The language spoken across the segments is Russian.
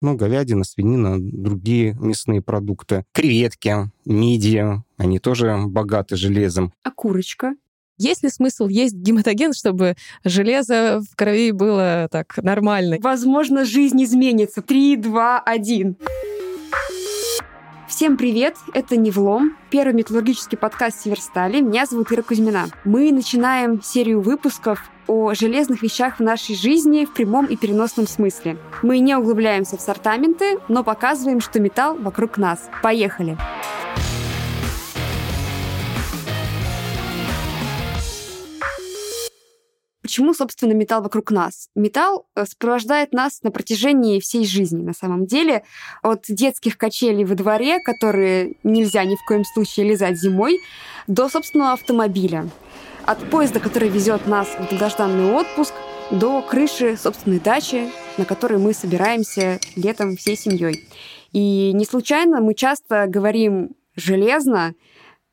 Ну, говядина, свинина, другие мясные продукты. Креветки, мидии, они тоже богаты железом. А курочка? Есть ли смысл есть гематоген, чтобы железо в крови было так нормально? Возможно, жизнь изменится. Три, два, один. Всем привет, это «Невлом», первый металлургический подкаст «Северстали». Меня зовут Ира Кузьмина. Мы начинаем серию выпусков о железных вещах в нашей жизни в прямом и переносном смысле. Мы не углубляемся в сортаменты, но показываем, что металл вокруг нас. Поехали! Поехали! Почему, собственно, металл вокруг нас? Металл э, сопровождает нас на протяжении всей жизни, на самом деле. От детских качелей во дворе, которые нельзя ни в коем случае лизать зимой, до собственного автомобиля. От поезда, который везет нас в долгожданный отпуск, до крыши собственной дачи, на которой мы собираемся летом всей семьей. И не случайно мы часто говорим железно,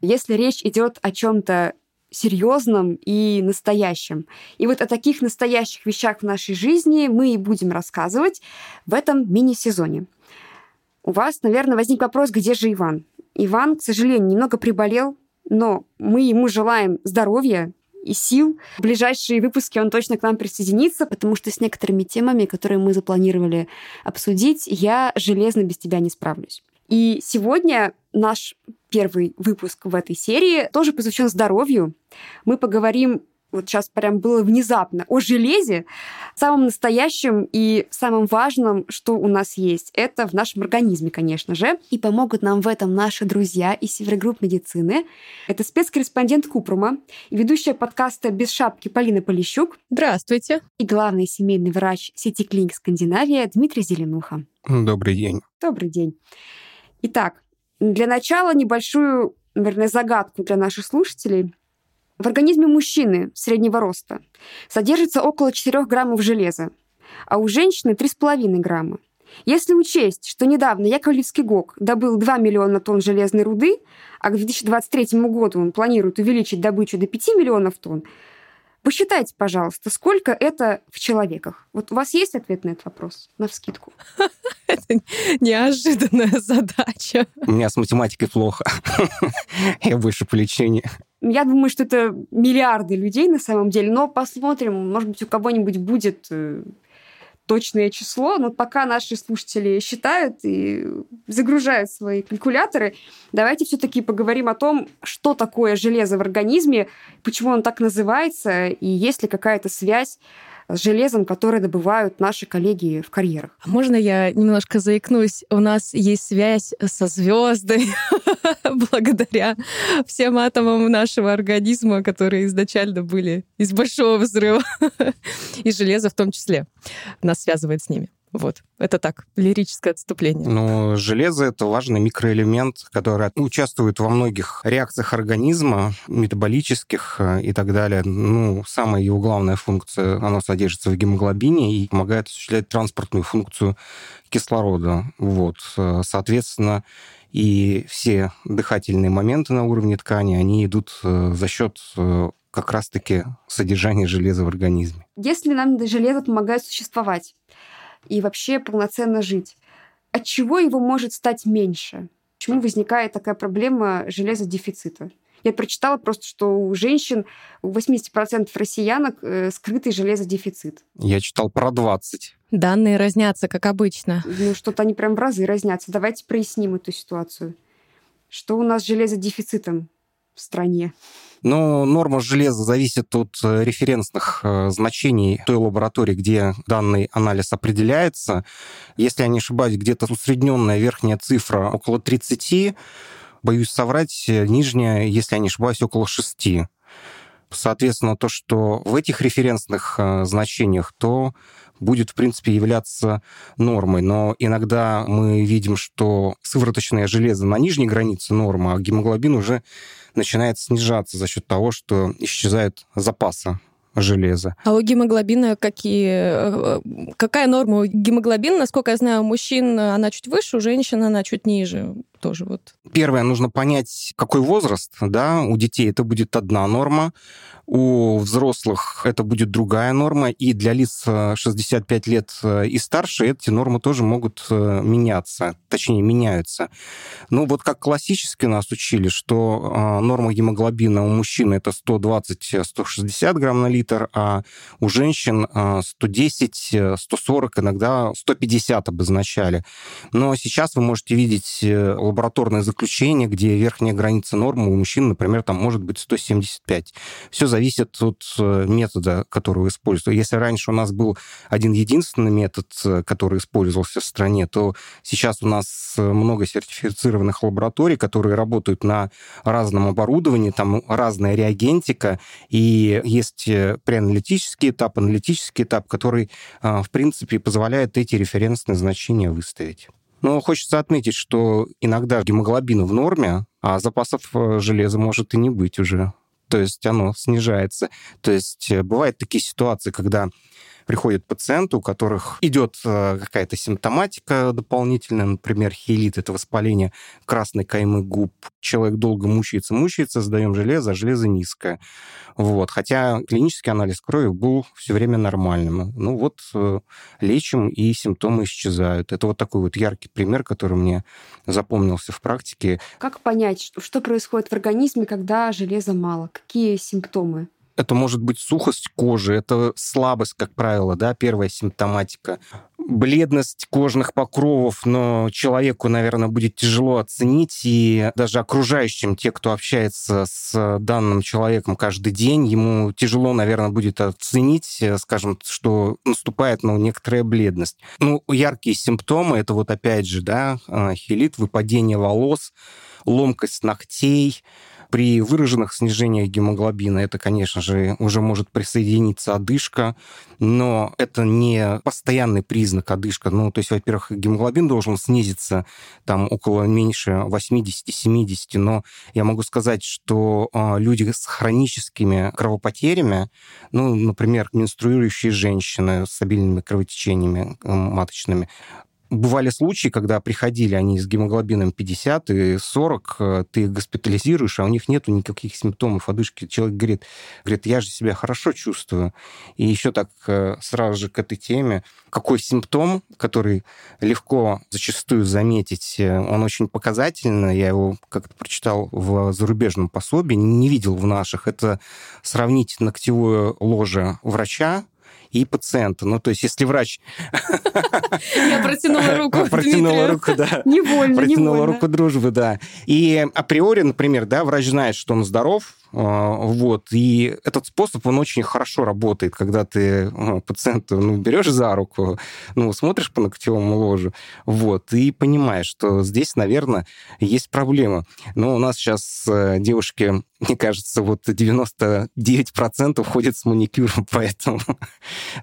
если речь идет о чем-то серьезном и настоящем. И вот о таких настоящих вещах в нашей жизни мы и будем рассказывать в этом мини-сезоне. У вас, наверное, возник вопрос, где же Иван? Иван, к сожалению, немного приболел, но мы ему желаем здоровья и сил. В ближайшие выпуски он точно к нам присоединится, потому что с некоторыми темами, которые мы запланировали обсудить, я железно без тебя не справлюсь. И сегодня наш первый выпуск в этой серии тоже посвящен здоровью. Мы поговорим вот сейчас прям было внезапно, о железе, самом настоящем и самом важном, что у нас есть. Это в нашем организме, конечно же. И помогут нам в этом наши друзья из Севергрупп медицины. Это спецкорреспондент Купрума и ведущая подкаста «Без шапки» Полина Полищук. Здравствуйте. И главный семейный врач сети клиник «Скандинавия» Дмитрий Зеленуха. Добрый день. Добрый день. Итак, для начала небольшую, наверное, загадку для наших слушателей. В организме мужчины среднего роста содержится около 4 граммов железа, а у женщины 3,5 грамма. Если учесть, что недавно Яковлевский ГОК добыл 2 миллиона тонн железной руды, а к 2023 году он планирует увеличить добычу до 5 миллионов тонн, Посчитайте, пожалуйста, сколько это в человеках. Вот у вас есть ответ на этот вопрос? На вскидку. Это неожиданная задача. У меня с математикой плохо. Я больше по лечению. Я думаю, что это миллиарды людей на самом деле, но посмотрим, может быть, у кого-нибудь будет э, точное число, но пока наши слушатели считают и загружают свои калькуляторы, давайте все-таки поговорим о том, что такое железо в организме, почему он так называется, и есть ли какая-то связь с железом, которое добывают наши коллеги в карьерах. А можно я немножко заикнусь? У нас есть связь со звездой благодаря всем атомам нашего организма, которые изначально были из большого взрыва, и железа в том числе нас связывает с ними. Вот, это так, лирическое отступление. Ну, железо — это важный микроэлемент, который участвует во многих реакциях организма, метаболических э, и так далее. Ну, самая его главная функция, оно содержится в гемоглобине и помогает осуществлять транспортную функцию кислорода. Вот, э, соответственно, и все дыхательные моменты на уровне ткани, они идут э, за счет как раз-таки содержания железа в организме. Если нам железо помогает существовать, и вообще полноценно жить. От чего его может стать меньше? Почему возникает такая проблема железодефицита? Я прочитала просто, что у женщин, у 80% россиянок э, скрытый железодефицит. Я читал про 20. Данные разнятся, как обычно. Ну, что-то они прям в разы разнятся. Давайте проясним эту ситуацию. Что у нас с железодефицитом в стране? Но норма железа зависит от э, референсных э, значений той лаборатории, где данный анализ определяется. Если я не ошибаюсь, где-то усредненная верхняя цифра около 30, боюсь соврать, э, нижняя, если я не ошибаюсь, около 6. Соответственно, то, что в этих референсных значениях, то будет, в принципе, являться нормой. Но иногда мы видим, что сывороточное железо на нижней границе нормы, а гемоглобин уже начинает снижаться за счет того, что исчезают запасы железа. А у гемоглобина какие, э, какая норма у гемоглобина? Насколько я знаю, у мужчин она чуть выше, у женщин она чуть ниже. Тоже вот? Первое, нужно понять, какой возраст, да, у детей это будет одна норма, у взрослых это будет другая норма, и для лиц 65 лет э, и старше эти нормы тоже могут э, меняться, точнее, меняются. Ну, вот как классически нас учили, что э, норма гемоглобина у мужчин это 120-160 грамм на литр, а у женщин 110-140, иногда 150 обозначали. Но сейчас вы можете видеть лабораторное заключение, где верхняя граница нормы у мужчин, например, там может быть 175. Все зависит от э, метода, который вы используете. Если раньше у нас был один единственный метод, э, который использовался в стране, то сейчас у нас э, много сертифицированных лабораторий, которые работают на разном оборудовании, там разная реагентика, и есть преаналитический этап, аналитический этап, который, в принципе, позволяет эти референсные значения выставить. Но хочется отметить, что иногда гемоглобин в норме, а запасов железа может и не быть уже то есть оно снижается. То есть э, бывают такие ситуации, когда приходят пациенты, у которых идет э, какая-то симптоматика дополнительная, например, хелит, это воспаление красной каймы губ. Человек долго мучается, мучается, сдаем железо, а железо низкое. Вот. Хотя клинический анализ крови был все время нормальным. Ну вот э, лечим, и симптомы исчезают. Это вот такой вот яркий пример, который мне запомнился в практике. Как понять, что происходит в организме, когда железа мало? Какие симптомы? Это может быть сухость кожи, это слабость, как правило, да, первая симптоматика. Бледность кожных покровов, но человеку, наверное, будет тяжело оценить, и даже окружающим, те, кто общается с данным человеком каждый день, ему тяжело, наверное, будет оценить, скажем, что наступает, ну, некоторая бледность. Ну, яркие симптомы, это вот опять же, да, а, хелит, выпадение волос, ломкость ногтей, при выраженных снижениях гемоглобина это, конечно же, уже может присоединиться одышка, но это не постоянный признак одышка. Ну, то есть, во-первых, гемоглобин должен снизиться там около меньше 80-70, но я могу сказать, что э, люди с хроническими кровопотерями, ну, например, менструирующие женщины с обильными кровотечениями маточными, бывали случаи, когда приходили они с гемоглобином 50 и 40, э, ты их госпитализируешь, а у них нету никаких симптомов одышки. Человек говорит, говорит, я же себя хорошо чувствую. И еще так э, сразу же к этой теме, какой симптом, который легко зачастую заметить, э, он очень показательный, я его как-то прочитал в зарубежном пособии, не видел в наших, это сравнить ногтевое ложе врача и пациента. Ну, то есть, если врач... Я протянула руку Протянула руку, да. Невольно, Протянула руку дружбы, да. И априори, например, да, врач знает, что он здоров, вот. И этот способ, он очень хорошо работает, когда ты ну, пациента ну, берешь за руку, ну, смотришь по ногтевому ложу, вот, и понимаешь, что здесь, наверное, есть проблема. Но у нас сейчас э, девушки, мне кажется, вот 99% ходят с маникюром, поэтому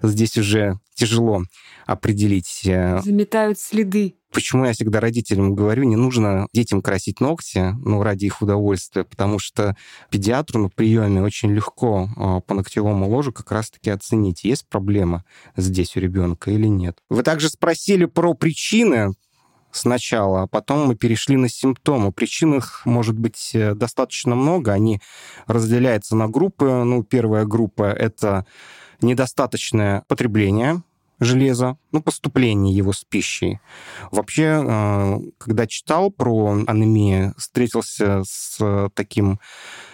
здесь уже тяжело определить. Э, Заметают следы. Почему я всегда родителям говорю, не нужно детям красить ногти, ну, ради их удовольствия, потому что педиатру на приеме очень легко э, по ногтевому ложу как раз-таки оценить, есть проблема здесь у ребенка или нет. Вы также спросили про причины сначала, а потом мы перешли на симптомы. Причин их может быть э, достаточно много, они разделяются на группы. Ну, первая группа — это недостаточное потребление железа, ну, поступление его с пищей. Вообще, э, когда читал про анемию, встретился с таким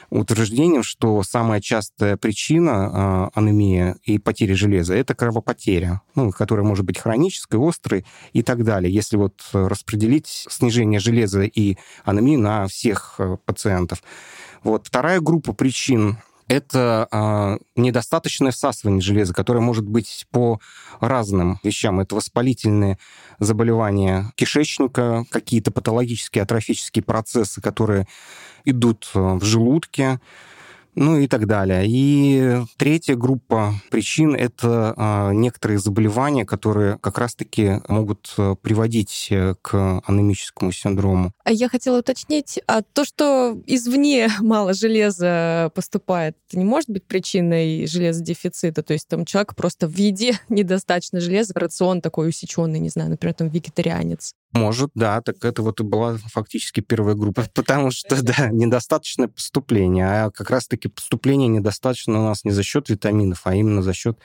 утверждением, что самая частая причина э, анемии и потери железа – это кровопотеря, ну, которая может быть хронической, острой и так далее. Если вот распределить снижение железа и анемию на всех э, пациентов. Вот. Вторая группа причин это э, недостаточное всасывание железа, которое может быть по разным вещам. Это воспалительные заболевания кишечника, какие-то патологические атрофические процессы, которые идут э, в желудке, ну и так далее. И третья группа причин — это а, некоторые заболевания, которые как раз-таки могут э, приводить э, к анемическому синдрому. А я хотела уточнить, а то, что извне мало железа поступает, не может быть причиной железодефицита? То есть там человек просто в еде недостаточно железа, рацион такой усеченный, не знаю, например, там вегетарианец. Может, да, так это вот и была фактически первая группа, потому что, да, недостаточное поступление, а как раз-таки поступление недостаточно у нас не за счет витаминов, а именно за счет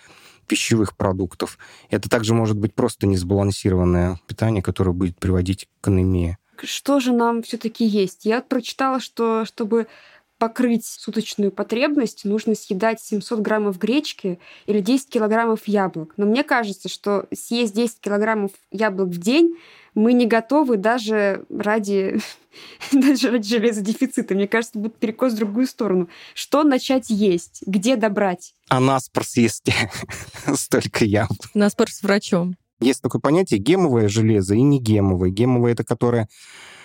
пищевых продуктов. Это также может быть просто несбалансированное питание, которое будет приводить к анемии. Что же нам все-таки есть? Я прочитала, что чтобы покрыть суточную потребность, нужно съедать 700 граммов гречки или 10 килограммов яблок. Но мне кажется, что съесть 10 килограммов яблок в день мы не готовы даже ради, даже ради железодефицита. Мне кажется, будет перекос в другую сторону. Что начать есть? Где добрать? А наспор съесть столько яблок. Наспор с врачом. Есть такое понятие гемовое железо и негемовое. Гемовое — это которое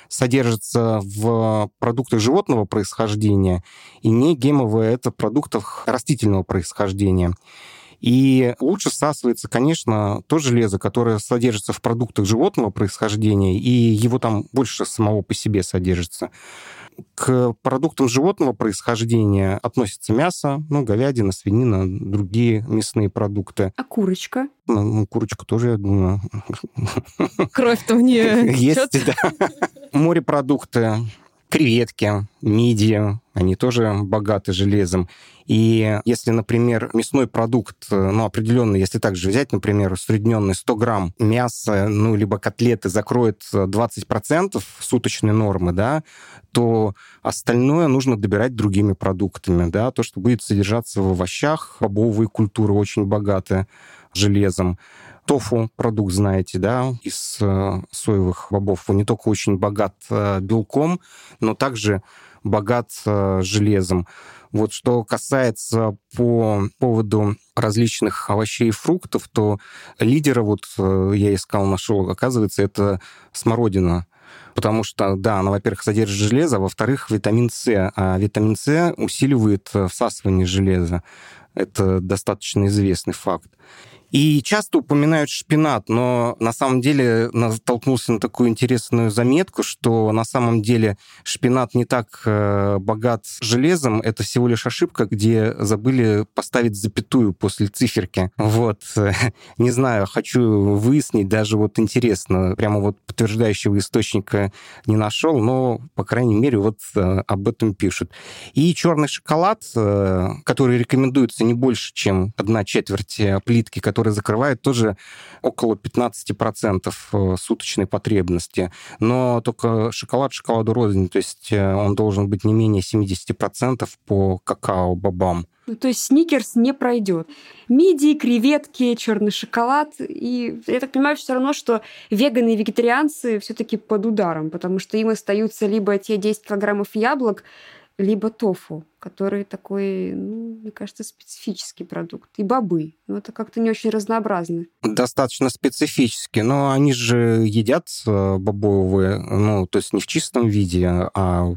содержится в продуктах животного происхождения, и не гемовое — это в продуктах растительного происхождения. И лучше всасывается, конечно, то железо, которое содержится в продуктах животного происхождения, и его там больше самого по себе содержится. К продуктам животного происхождения относится мясо, ну, говядина, свинина, другие мясные продукты. А курочка? Ну, ну курочка тоже, я думаю. Кровь-то в нее Есть, да. Морепродукты, креветки, мидии, они тоже богаты железом. И если, например, мясной продукт, ну, определенный, если также взять, например, усредненный 100 грамм мяса, ну, либо котлеты закроет 20% суточной нормы, да, то остальное нужно добирать другими продуктами, да, то, что будет содержаться в овощах, бобовые культуры очень богаты железом. Тофу продукт, знаете, да, из э, соевых бобов. Он не только очень богат э, белком, но также богат э, железом. Вот что касается по поводу различных овощей и фруктов, то лидера, вот я искал, нашел, оказывается, это смородина. Потому что, да, она, во-первых, содержит железо, а во-вторых, витамин С. А витамин С усиливает всасывание железа. Это достаточно известный факт. И часто упоминают шпинат, но на самом деле натолкнулся на такую интересную заметку, что на самом деле шпинат не так э, богат железом, это всего лишь ошибка, где забыли поставить запятую после циферки. Вот. Не знаю, хочу выяснить, даже вот интересно, прямо вот подтверждающего источника не нашел, но, по крайней мере, вот э, об этом пишут. И черный шоколад, э, который рекомендуется не больше, чем одна четверть плитки, которая который закрывает тоже около 15% э, суточной потребности. Но только шоколад шоколаду рознь, то есть э, он должен быть не менее 70% по какао-бобам. Ну, то есть сникерс не пройдет. Мидии, креветки, черный шоколад. И я так понимаю, все равно, что веганы и вегетарианцы все-таки под ударом, потому что им остаются либо те 10 килограммов яблок, либо тофу, который такой, ну, мне кажется, специфический продукт. И бобы. Но это как-то не очень разнообразно. Достаточно специфически. Но они же едят э, бобовые, ну, то есть не в чистом виде, а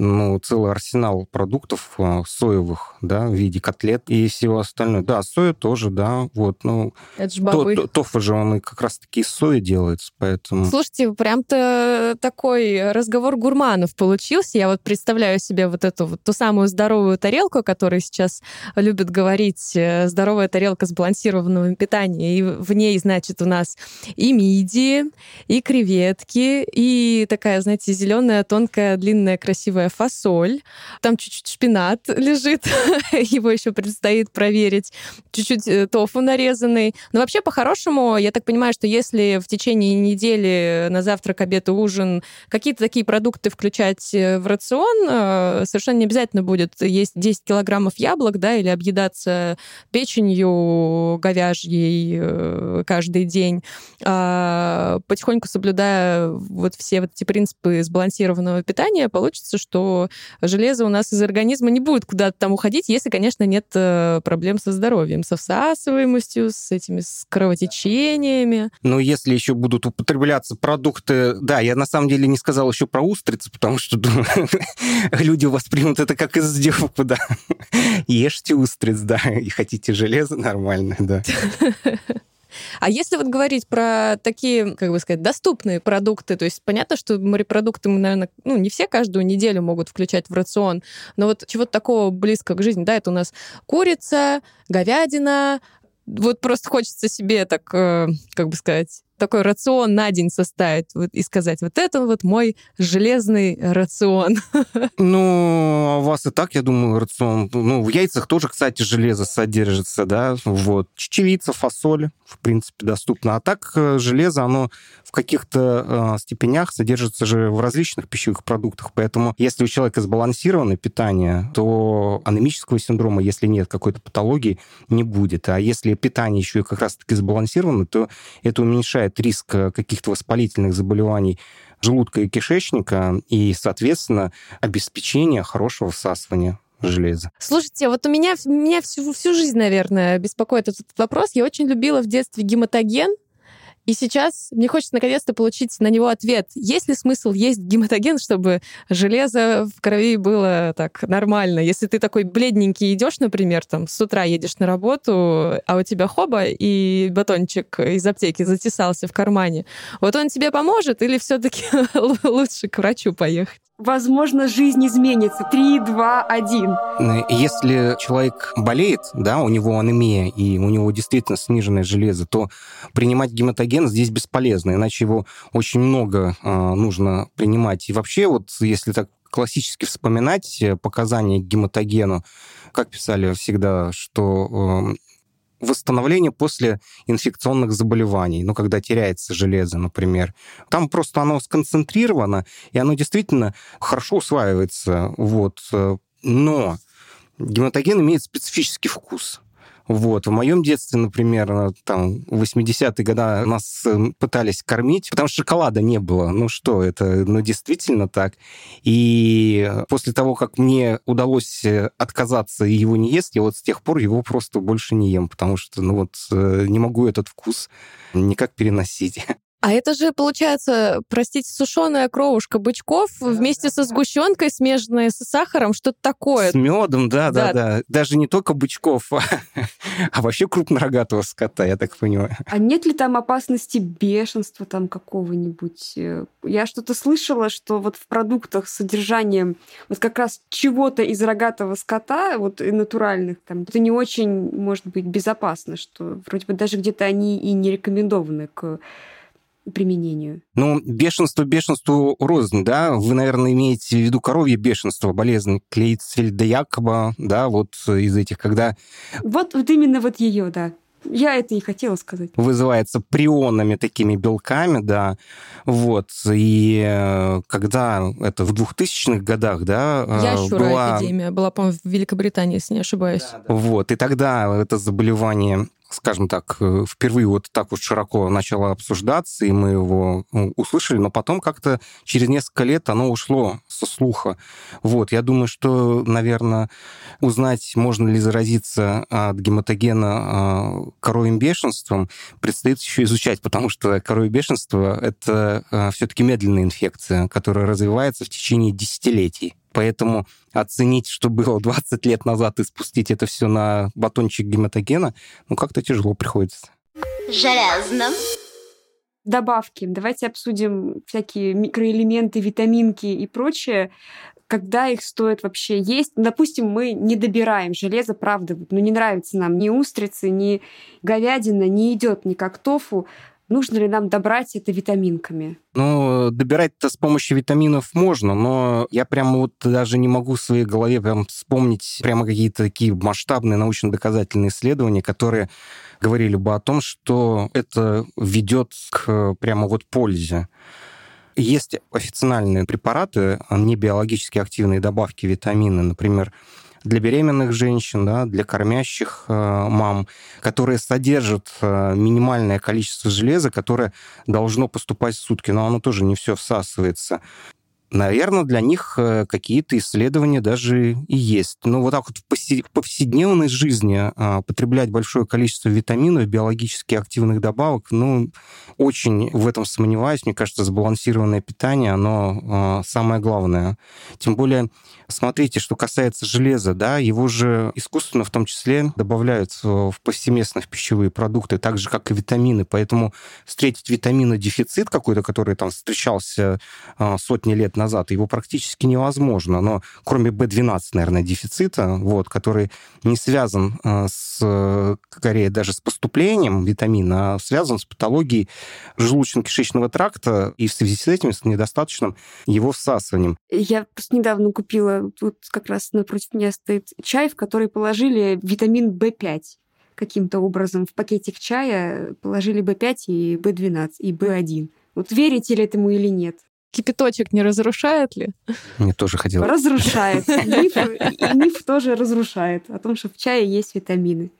ну, целый арсенал продуктов э, соевых, да, в виде котлет и всего остального. Да, соя тоже, да, вот, ну... Это же бобы. То, тофу же он как раз-таки из сои делается, поэтому... Слушайте, прям-то такой разговор гурманов получился. Я вот представляю себе вот эту вот ту самую здоровую тарелку, о которой сейчас любят говорить, э, здоровая тарелка сбалансированного питания, и в ней, значит, у нас и мидии, и креветки, и такая, знаете, зеленая, тонкая, длинная, красивая фасоль, там чуть-чуть шпинат лежит, его еще предстоит проверить, чуть-чуть э, тофу нарезанный. Но вообще, по-хорошему, я так понимаю, что если в течение недели на завтрак, обед и ужин какие-то такие продукты включать э, в рацион, э, совершенно не обязательно будет есть 10 килограммов яблок, да, или объедаться печенью говяжьей каждый день, а потихоньку соблюдая вот все вот эти принципы сбалансированного питания, получится, что что железо у нас из организма не будет куда-то там уходить, если, конечно, нет э, проблем со здоровьем, со всасываемостью, с этими с кровотечениями. Ну, если еще будут употребляться продукты... Да, я на самом деле не сказал еще про устрицы, потому что думаю, люди воспримут это как издевку, да. Ешьте устриц, да, и хотите железо нормальное, да. А если вот говорить про такие, как бы сказать, доступные продукты, то есть понятно, что морепродукты мы, наверное, ну, не все каждую неделю могут включать в рацион, но вот чего-то такого близко к жизни, да, это у нас курица, говядина, вот просто хочется себе так, э, как бы сказать, такой рацион на день составить вот, и сказать, вот это вот мой железный рацион? Ну, вас и так, я думаю, рацион. Ну, в яйцах тоже, кстати, железо содержится, да, вот. Чечевица, фасоль, в принципе, доступна. А так э, железо, оно в каких-то э, степенях содержится же в различных пищевых продуктах, поэтому если у человека сбалансированное питание, то анемического синдрома, если нет какой-то патологии, не будет. А если питание еще и как раз-таки сбалансировано, то это уменьшает риск э, каких-то воспалительных заболеваний желудка и кишечника и, соответственно, обеспечение хорошего всасывания железа. Слушайте, вот у меня, меня всю, всю жизнь, наверное, беспокоит этот вопрос. Я очень любила в детстве гематоген, и сейчас мне хочется наконец-то получить на него ответ. Есть ли смысл есть гематоген, чтобы железо в крови было так нормально? Если ты такой бледненький идешь, например, там с утра едешь на работу, а у тебя хоба и батончик из аптеки затесался в кармане, вот он тебе поможет или все-таки лучше к врачу поехать? Возможно, жизнь изменится. Три, два, один. Если человек болеет, да, у него анемия, и у него действительно сниженное железо, то принимать гематоген здесь бесполезно, иначе его очень много э, нужно принимать. И вообще, вот если так классически вспоминать э, показания к гематогену, как писали всегда, что восстановление после инфекционных заболеваний, ну, когда теряется железо, например. Там просто оно сконцентрировано, и оно действительно хорошо усваивается. Вот. Но гематоген имеет специфический вкус. Вот. В моем детстве, например, э, там, в 80-е годы нас э, пытались кормить, потому что шоколада не было. Ну что, это ну, действительно так. И после того, как мне удалось э, отказаться и его не есть, я вот с тех пор его просто больше не ем, потому что, ну вот, не могу этот вкус никак переносить. А это же, получается, простите, сушеная кровушка бычков вместе со сгущенкой, смешанная с сахаром, что-то такое. С медом, да, да, да, да. Даже не только бычков, а, а вообще крупнорогатого скота, я так понимаю. А нет ли там опасности бешенства там какого-нибудь? Я что-то слышала, что вот в продуктах с содержанием вот как раз чего-то из рогатого скота, вот и натуральных, там, это не очень, может быть, безопасно, что вроде бы даже где-то они и не рекомендованы к применению? Ну, бешенство бешенству рознь, да? Вы, наверное, имеете в виду коровье бешенство, болезнь Клейцфельда Якоба, да, вот из этих, когда... Вот, вот именно вот ее, да. Я это и хотела сказать. Вызывается прионами такими белками, да. Вот. И э, когда это в 2000-х годах, да, э, Ящура была... эпидемия была, по-моему, в Великобритании, если не ошибаюсь. Да, да. Вот. И тогда это заболевание скажем так, э, впервые вот так вот широко начало обсуждаться, и мы его услышали, но потом как-то через несколько лет оно ушло слуха. Вот, я думаю, что, наверное, узнать, можно ли заразиться от гематогена а, коровьим бешенством, предстоит еще изучать, потому что коровье бешенство — это а, все-таки медленная инфекция, которая развивается в течение десятилетий. Поэтому оценить, что было 20 лет назад, и спустить это все на батончик гематогена, ну, как-то тяжело приходится. Железно. Добавки. Давайте обсудим всякие микроэлементы, витаминки и прочее когда их стоит вообще есть. Допустим, мы не добираем железо, правда, ну не нравится нам ни устрицы, ни говядина, не идет ни как тофу. Нужно ли нам добрать это витаминками? Ну, добирать-то с помощью витаминов можно, но я прямо вот даже не могу в своей голове прям вспомнить прямо какие-то такие масштабные научно-доказательные исследования, которые говорили бы о том, что это ведет к прямо вот пользе. Есть официальные препараты, не биологически активные добавки витамины, например, для беременных женщин, да, для кормящих э, мам, которые содержат э, минимальное количество железа, которое должно поступать в сутки, но оно тоже не все всасывается. Наверное, для них э, какие-то исследования даже и есть. Но вот так вот в повседневной жизни а, потреблять большое количество витаминов, биологически активных добавок, ну, очень в этом сомневаюсь. Мне кажется, сбалансированное питание, оно а, самое главное. Тем более, смотрите, что касается железа, да, его же искусственно в том числе добавляют в повсеместно в пищевые продукты, так же, как и витамины. Поэтому встретить витаминодефицит какой-то, который там встречался а, сотни лет назад, его практически невозможно. Но кроме B12, наверное, дефицита, вот, который не связан э, с, скорее, даже с поступлением витамина, а связан с патологией желудочно-кишечного тракта и в связи с этим с недостаточным его всасыванием. Я просто недавно купила, тут как раз напротив меня стоит чай, в который положили витамин В5 каким-то образом в пакетик чая положили B5 и B12 и B1. Вот верите ли этому или нет? Кипяточек не разрушает ли? Мне тоже хотелось. Разрушает. Миф, и миф тоже разрушает о том, что в чае есть витамины.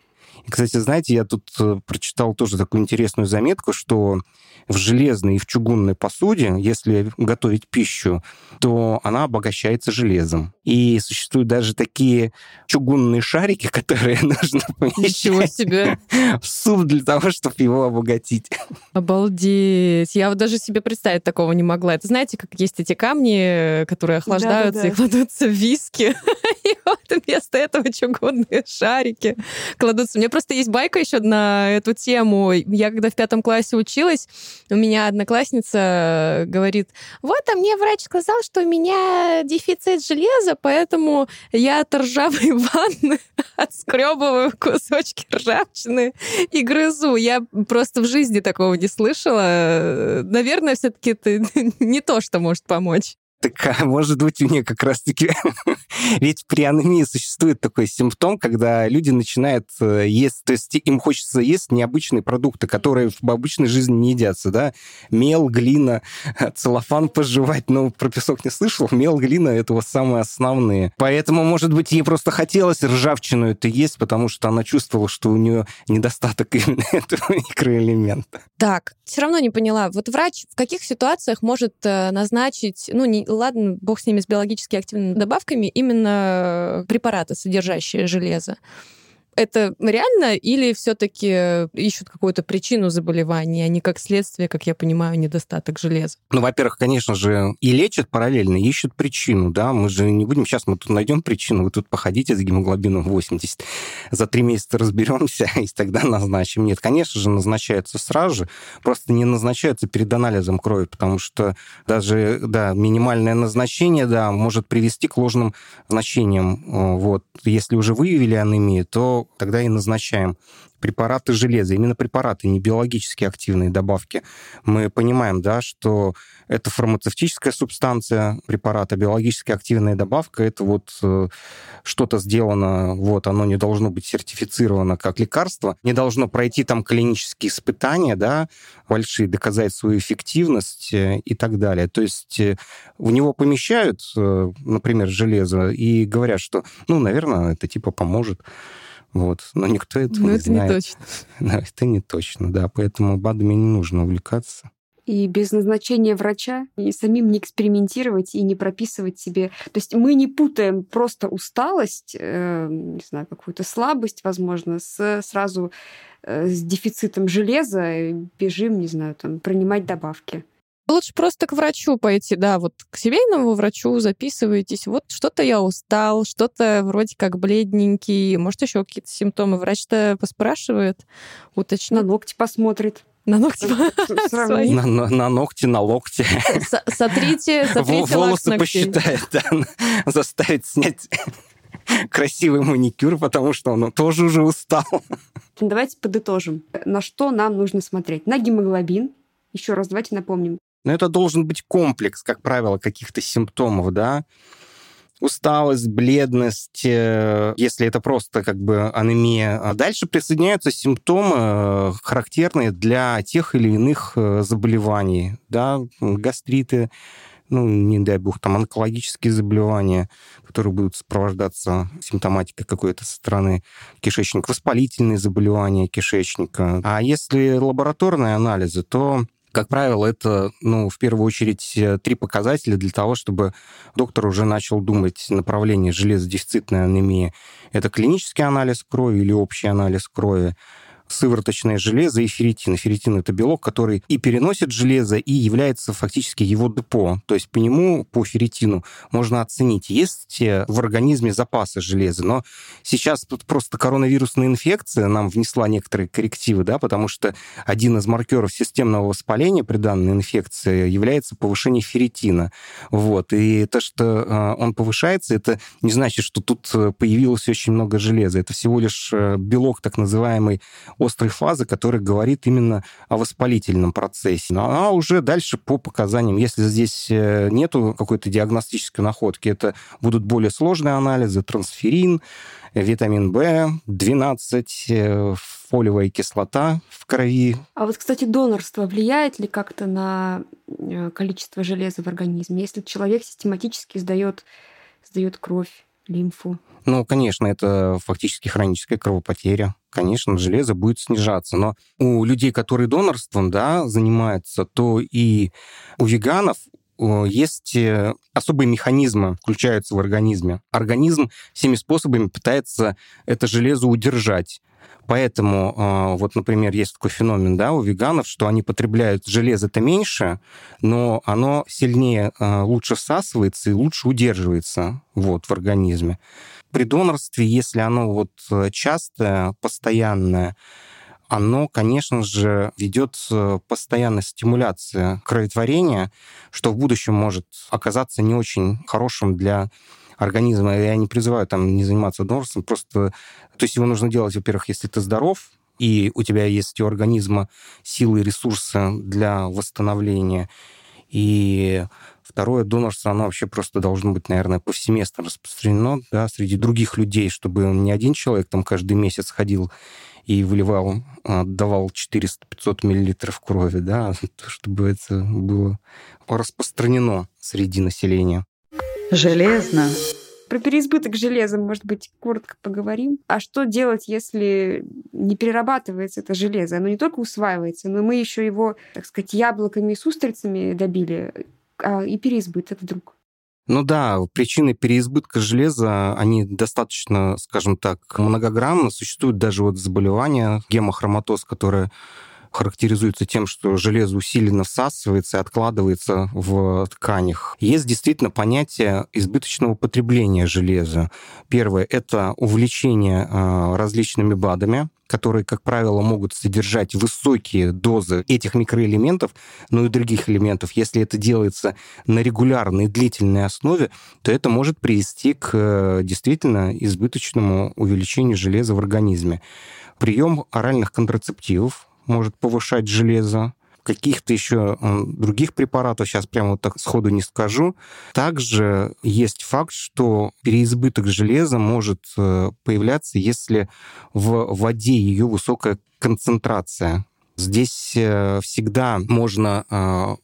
И, кстати, знаете, я тут э, прочитал тоже такую интересную заметку, что в железной и в чугунной посуде, если готовить пищу, то она обогащается железом. И существуют даже такие чугунные шарики, которые нужно помещать себе. в суп для того, чтобы его обогатить. Обалдеть. Я вот даже себе представить такого не могла. Это знаете, как есть эти камни, которые охлаждаются да, да, да. и кладутся в виски. И вот вместо этого чугунные шарики кладутся. У меня просто есть байка еще на эту тему. Я когда в пятом классе училась, у меня одноклассница говорит, вот, а мне врач сказал, что у меня дефицит железа, поэтому я от ржавой ванны отскребываю кусочки ржавчины и грызу. Я просто в жизни такого не слышала. Наверное, все-таки это не то, что может помочь. Так, а может быть, у нее как раз-таки... Ведь при анемии существует такой симптом, когда люди начинают э, есть, то есть им хочется есть необычные продукты, которые в обычной жизни не едятся, да? Мел, глина, целлофан пожевать, но про песок не слышал. Мел, глина — это вот самые основные. Поэтому, может быть, ей просто хотелось ржавчину это есть, потому что она чувствовала, что у нее недостаток именно этого микроэлемента. Так, все равно не поняла. Вот врач в каких ситуациях может э, назначить, ну, не, ладно, бог с ними, с биологически активными добавками, именно препараты, содержащие железо это реально или все-таки ищут какую-то причину заболевания, а не как следствие, как я понимаю, недостаток железа? Ну, во-первых, конечно же, и лечат параллельно, ищут причину, да, мы же не будем, сейчас мы тут найдем причину, вы тут походите с гемоглобином 80, за три месяца разберемся и тогда назначим. Нет, конечно же, назначается сразу же, просто не назначается перед анализом крови, потому что даже, да, минимальное назначение, да, может привести к ложным значениям. Вот. Если уже выявили анемию, то тогда и назначаем препараты железа, именно препараты, не биологически активные добавки. Мы понимаем, да, что это фармацевтическая субстанция препарата, биологически активная добавка, это вот э, что-то сделано, вот, оно не должно быть сертифицировано как лекарство, не должно пройти там клинические испытания, да, большие, доказать свою эффективность э, и так далее. То есть э, в него помещают, например, железо и говорят, что, ну, наверное, это типа поможет. Вот. Но никто этого Но не это знает. не точно. Но это не точно, да. Поэтому БАДами не нужно увлекаться. И без назначения врача, и самим не экспериментировать и не прописывать себе. То есть мы не путаем просто усталость, э, не знаю, какую-то слабость, возможно, с сразу э, с дефицитом железа, и бежим, не знаю, там, принимать добавки. Лучше просто к врачу пойти, да, вот к семейному врачу записываетесь. Вот что-то я устал, что-то вроде как бледненький, может, еще какие-то симптомы. Врач-то поспрашивает, уточнит. На ногти посмотрит. На ногти на, на, на ногти, на локти. Сотрите, сотрите Волосы посчитает, да, заставить снять красивый маникюр, потому что он тоже уже устал. Давайте подытожим. На что нам нужно смотреть? На гемоглобин. Еще раз давайте напомним. Но это должен быть комплекс, как правило, каких-то симптомов, да, усталость, бледность, э, если это просто как бы анемия. А дальше присоединяются симптомы, э, характерные для тех или иных э, заболеваний, да, гастриты, ну, не дай бог, там онкологические заболевания, которые будут сопровождаться симптоматикой какой-то со стороны кишечника, воспалительные заболевания кишечника. А если лабораторные анализы, то как правило, это, ну, в первую очередь, э, три показателя для того, чтобы доктор уже начал думать направление железодефицитной анемии. Это клинический анализ крови или общий анализ крови, сывороточное железо и ферритин. Ферритин — это белок, который и переносит железо, и является фактически его депо. То есть по нему, по ферритину, можно оценить, есть в организме запасы железа. Но сейчас тут просто коронавирусная инфекция нам внесла некоторые коррективы, да, потому что один из маркеров системного воспаления при данной инфекции является повышение ферритина. Вот. И то, что а, он повышается, это не значит, что тут появилось очень много железа. Это всего лишь э, белок так называемый острой фазы, который говорит именно о воспалительном процессе. Ну, а уже дальше по показаниям, если здесь э, нету какой-то диагностической находки, это будут более сложные анализы, трансферин, витамин В, 12, э, фолиевая кислота в крови. А вот, кстати, донорство влияет ли как-то на э, количество железа в организме? Если человек систематически сдает, сдает кровь, лимфу? Ну, конечно, это фактически хроническая кровопотеря. Конечно, железо будет снижаться. Но у людей, которые донорством да, занимаются, то и у веганов есть э, особые механизмы, включаются в организме. Организм всеми способами пытается это железо удержать. Поэтому, а, вот, например, есть такой феномен да, у веганов, что они потребляют железо-то меньше, но оно сильнее, лучше всасывается и лучше удерживается вот, в организме. При донорстве, если оно вот э, частое, постоянное, оно, конечно же, ведет э, постоянная стимуляция кроветворения, что в будущем может оказаться не очень хорошим для организма. Я не призываю там не заниматься донорством, просто... То есть его нужно делать, во-первых, если ты здоров, и у тебя есть у организма силы и ресурсы для восстановления. И второе, донорство, оно вообще просто должно быть, наверное, повсеместно распространено да, среди других людей, чтобы не один человек там каждый месяц ходил и выливал, отдавал 400-500 миллилитров крови, да, чтобы это было распространено среди населения. Железно. Про переизбыток железа, может быть, коротко поговорим. А что делать, если не перерабатывается это железо? Оно не только усваивается, но мы еще его, так сказать, яблоками и с устрицами добили, а и переизбыток вдруг. Ну да, причины переизбытка железа, они достаточно, скажем так, многогранны. Существуют даже вот заболевания, гемохроматоз, которые характеризуется тем, что железо усиленно всасывается и откладывается в тканях. Есть действительно понятие избыточного потребления железа. Первое — это увлечение а, различными БАДами, которые, как правило, могут содержать высокие дозы этих микроэлементов, но и других элементов. Если это делается на регулярной длительной основе, то это может привести к э, действительно избыточному увеличению железа в организме. Прием оральных контрацептивов может повышать железо, каких-то еще других препаратов, сейчас прямо вот так сходу не скажу. Также есть факт, что переизбыток железа может э, появляться, если в воде ее высокая концентрация. Здесь э, всегда можно э,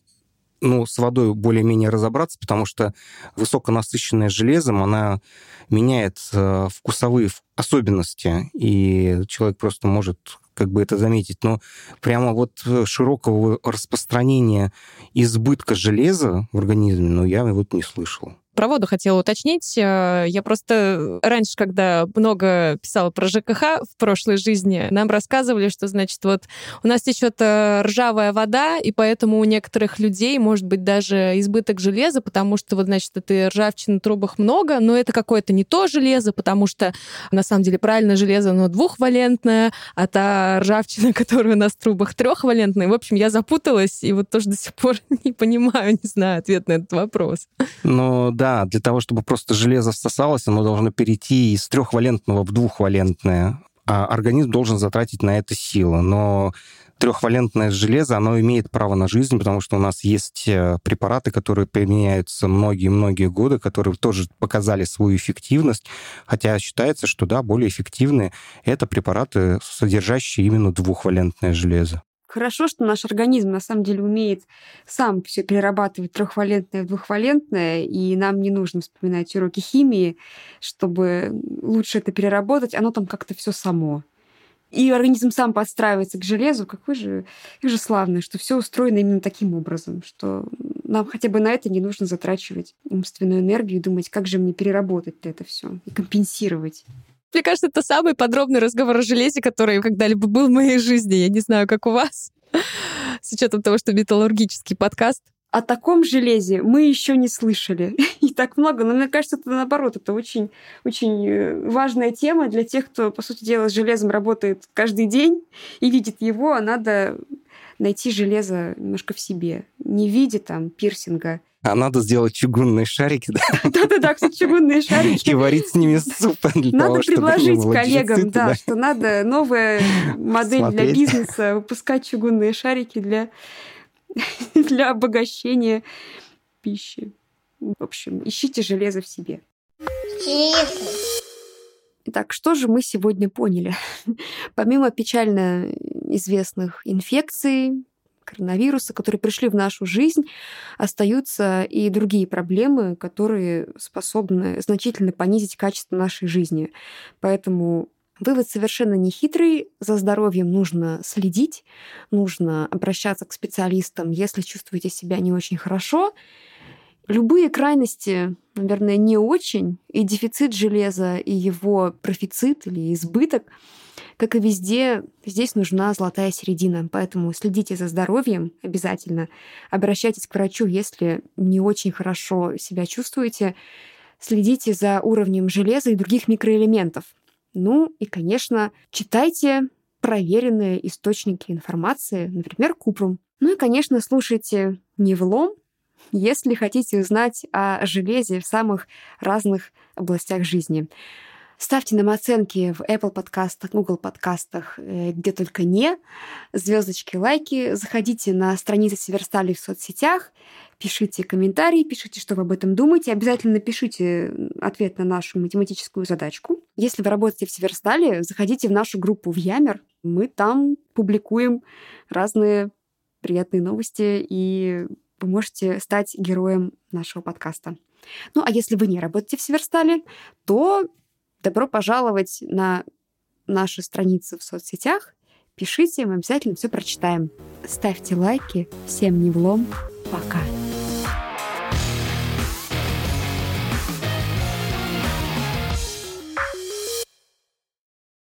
ну, с водой более-менее разобраться, потому что высоконасыщенная железом, она меняет вкусовые особенности, и человек просто может как бы это заметить, но прямо вот э, широкого распространения избытка железа в организме, ну, я вот не слышал. Про воду хотела уточнить. Э, я просто раньше, когда много писала про ЖКХ в прошлой жизни, нам рассказывали, что, значит, вот у нас течет э, ржавая вода, и поэтому у некоторых людей может быть даже избыток железа, потому что, вот, значит, этой ржавчины в трубах много, но это какое-то не то железо, потому что, на самом деле, правильное железо, оно двухвалентное, а та ржавчина, которая у нас в трубах, трехвалентная. В общем, я запуталась, и вот тоже до сих пор не понимаю, не знаю ответ на этот вопрос. Ну, да, да, для того, чтобы просто железо всосалось, оно должно перейти из трехвалентного в двухвалентное. А организм должен затратить на это силы. Но трехвалентное железо, оно имеет право на жизнь, потому что у нас есть э, препараты, которые применяются многие-многие годы, которые тоже показали свою эффективность, хотя считается, что да, более эффективные это препараты, содержащие именно двухвалентное железо. Хорошо, что наш организм на самом деле умеет сам все перерабатывать трехвалентное в двухвалентное, и нам не нужно вспоминать уроки химии, чтобы лучше это переработать, оно там как-то все само. И организм сам подстраивается к железу. Какой же, как же славно, что все устроено именно таким образом, что нам хотя бы на это не нужно затрачивать умственную энергию и думать, как же мне переработать это все и компенсировать. Мне кажется, это самый подробный разговор о железе, который когда-либо был в моей жизни. Я не знаю, как у вас. С учетом того, что металлургический подкаст. О таком железе мы еще не слышали. И так много. Но мне кажется, это наоборот, это очень, очень э, важная тема для тех, кто, по сути дела, с железом работает каждый день и видит его, а надо найти железо немножко в себе. Не в виде там пирсинга, а надо сделать чугунные шарики, да? Да-да-да, кстати, чугунные шарики. И варить с ними суп для Надо того, предложить коллегам, да, что надо новая модель для бизнеса, выпускать чугунные шарики для, для обогащения пищи. В общем, ищите железо в себе. Итак, что же мы сегодня поняли? Помимо печально известных инфекций, коронавируса, которые пришли в нашу жизнь, остаются и другие проблемы, которые способны значительно понизить качество нашей жизни. Поэтому вывод совершенно не хитрый. За здоровьем нужно следить, нужно обращаться к специалистам, если чувствуете себя не очень хорошо. Любые крайности, наверное, не очень, и дефицит железа, и его профицит или избыток, как и везде, здесь нужна золотая середина. Поэтому следите за здоровьем обязательно. Обращайтесь к врачу, если не очень хорошо себя чувствуете. Следите за уровнем железа и других микроэлементов. Ну и, конечно, читайте проверенные источники информации, например, Купрум. Ну и, конечно, слушайте Невлом, если хотите узнать о железе в самых разных областях жизни. Ставьте нам оценки в Apple подкастах, Google подкастах, э, где только не. Звездочки, лайки. Заходите на страницы Северстали в соцсетях. Пишите комментарии, пишите, что вы об этом думаете. Обязательно напишите ответ на нашу математическую задачку. Если вы работаете в Северстале, заходите в нашу группу в Ямер. Мы там публикуем разные приятные новости, и вы можете стать героем нашего подкаста. Ну, а если вы не работаете в Северстале, то добро пожаловать на наши страницы в соцсетях. Пишите, мы обязательно все прочитаем. Ставьте лайки. Всем не влом. Пока.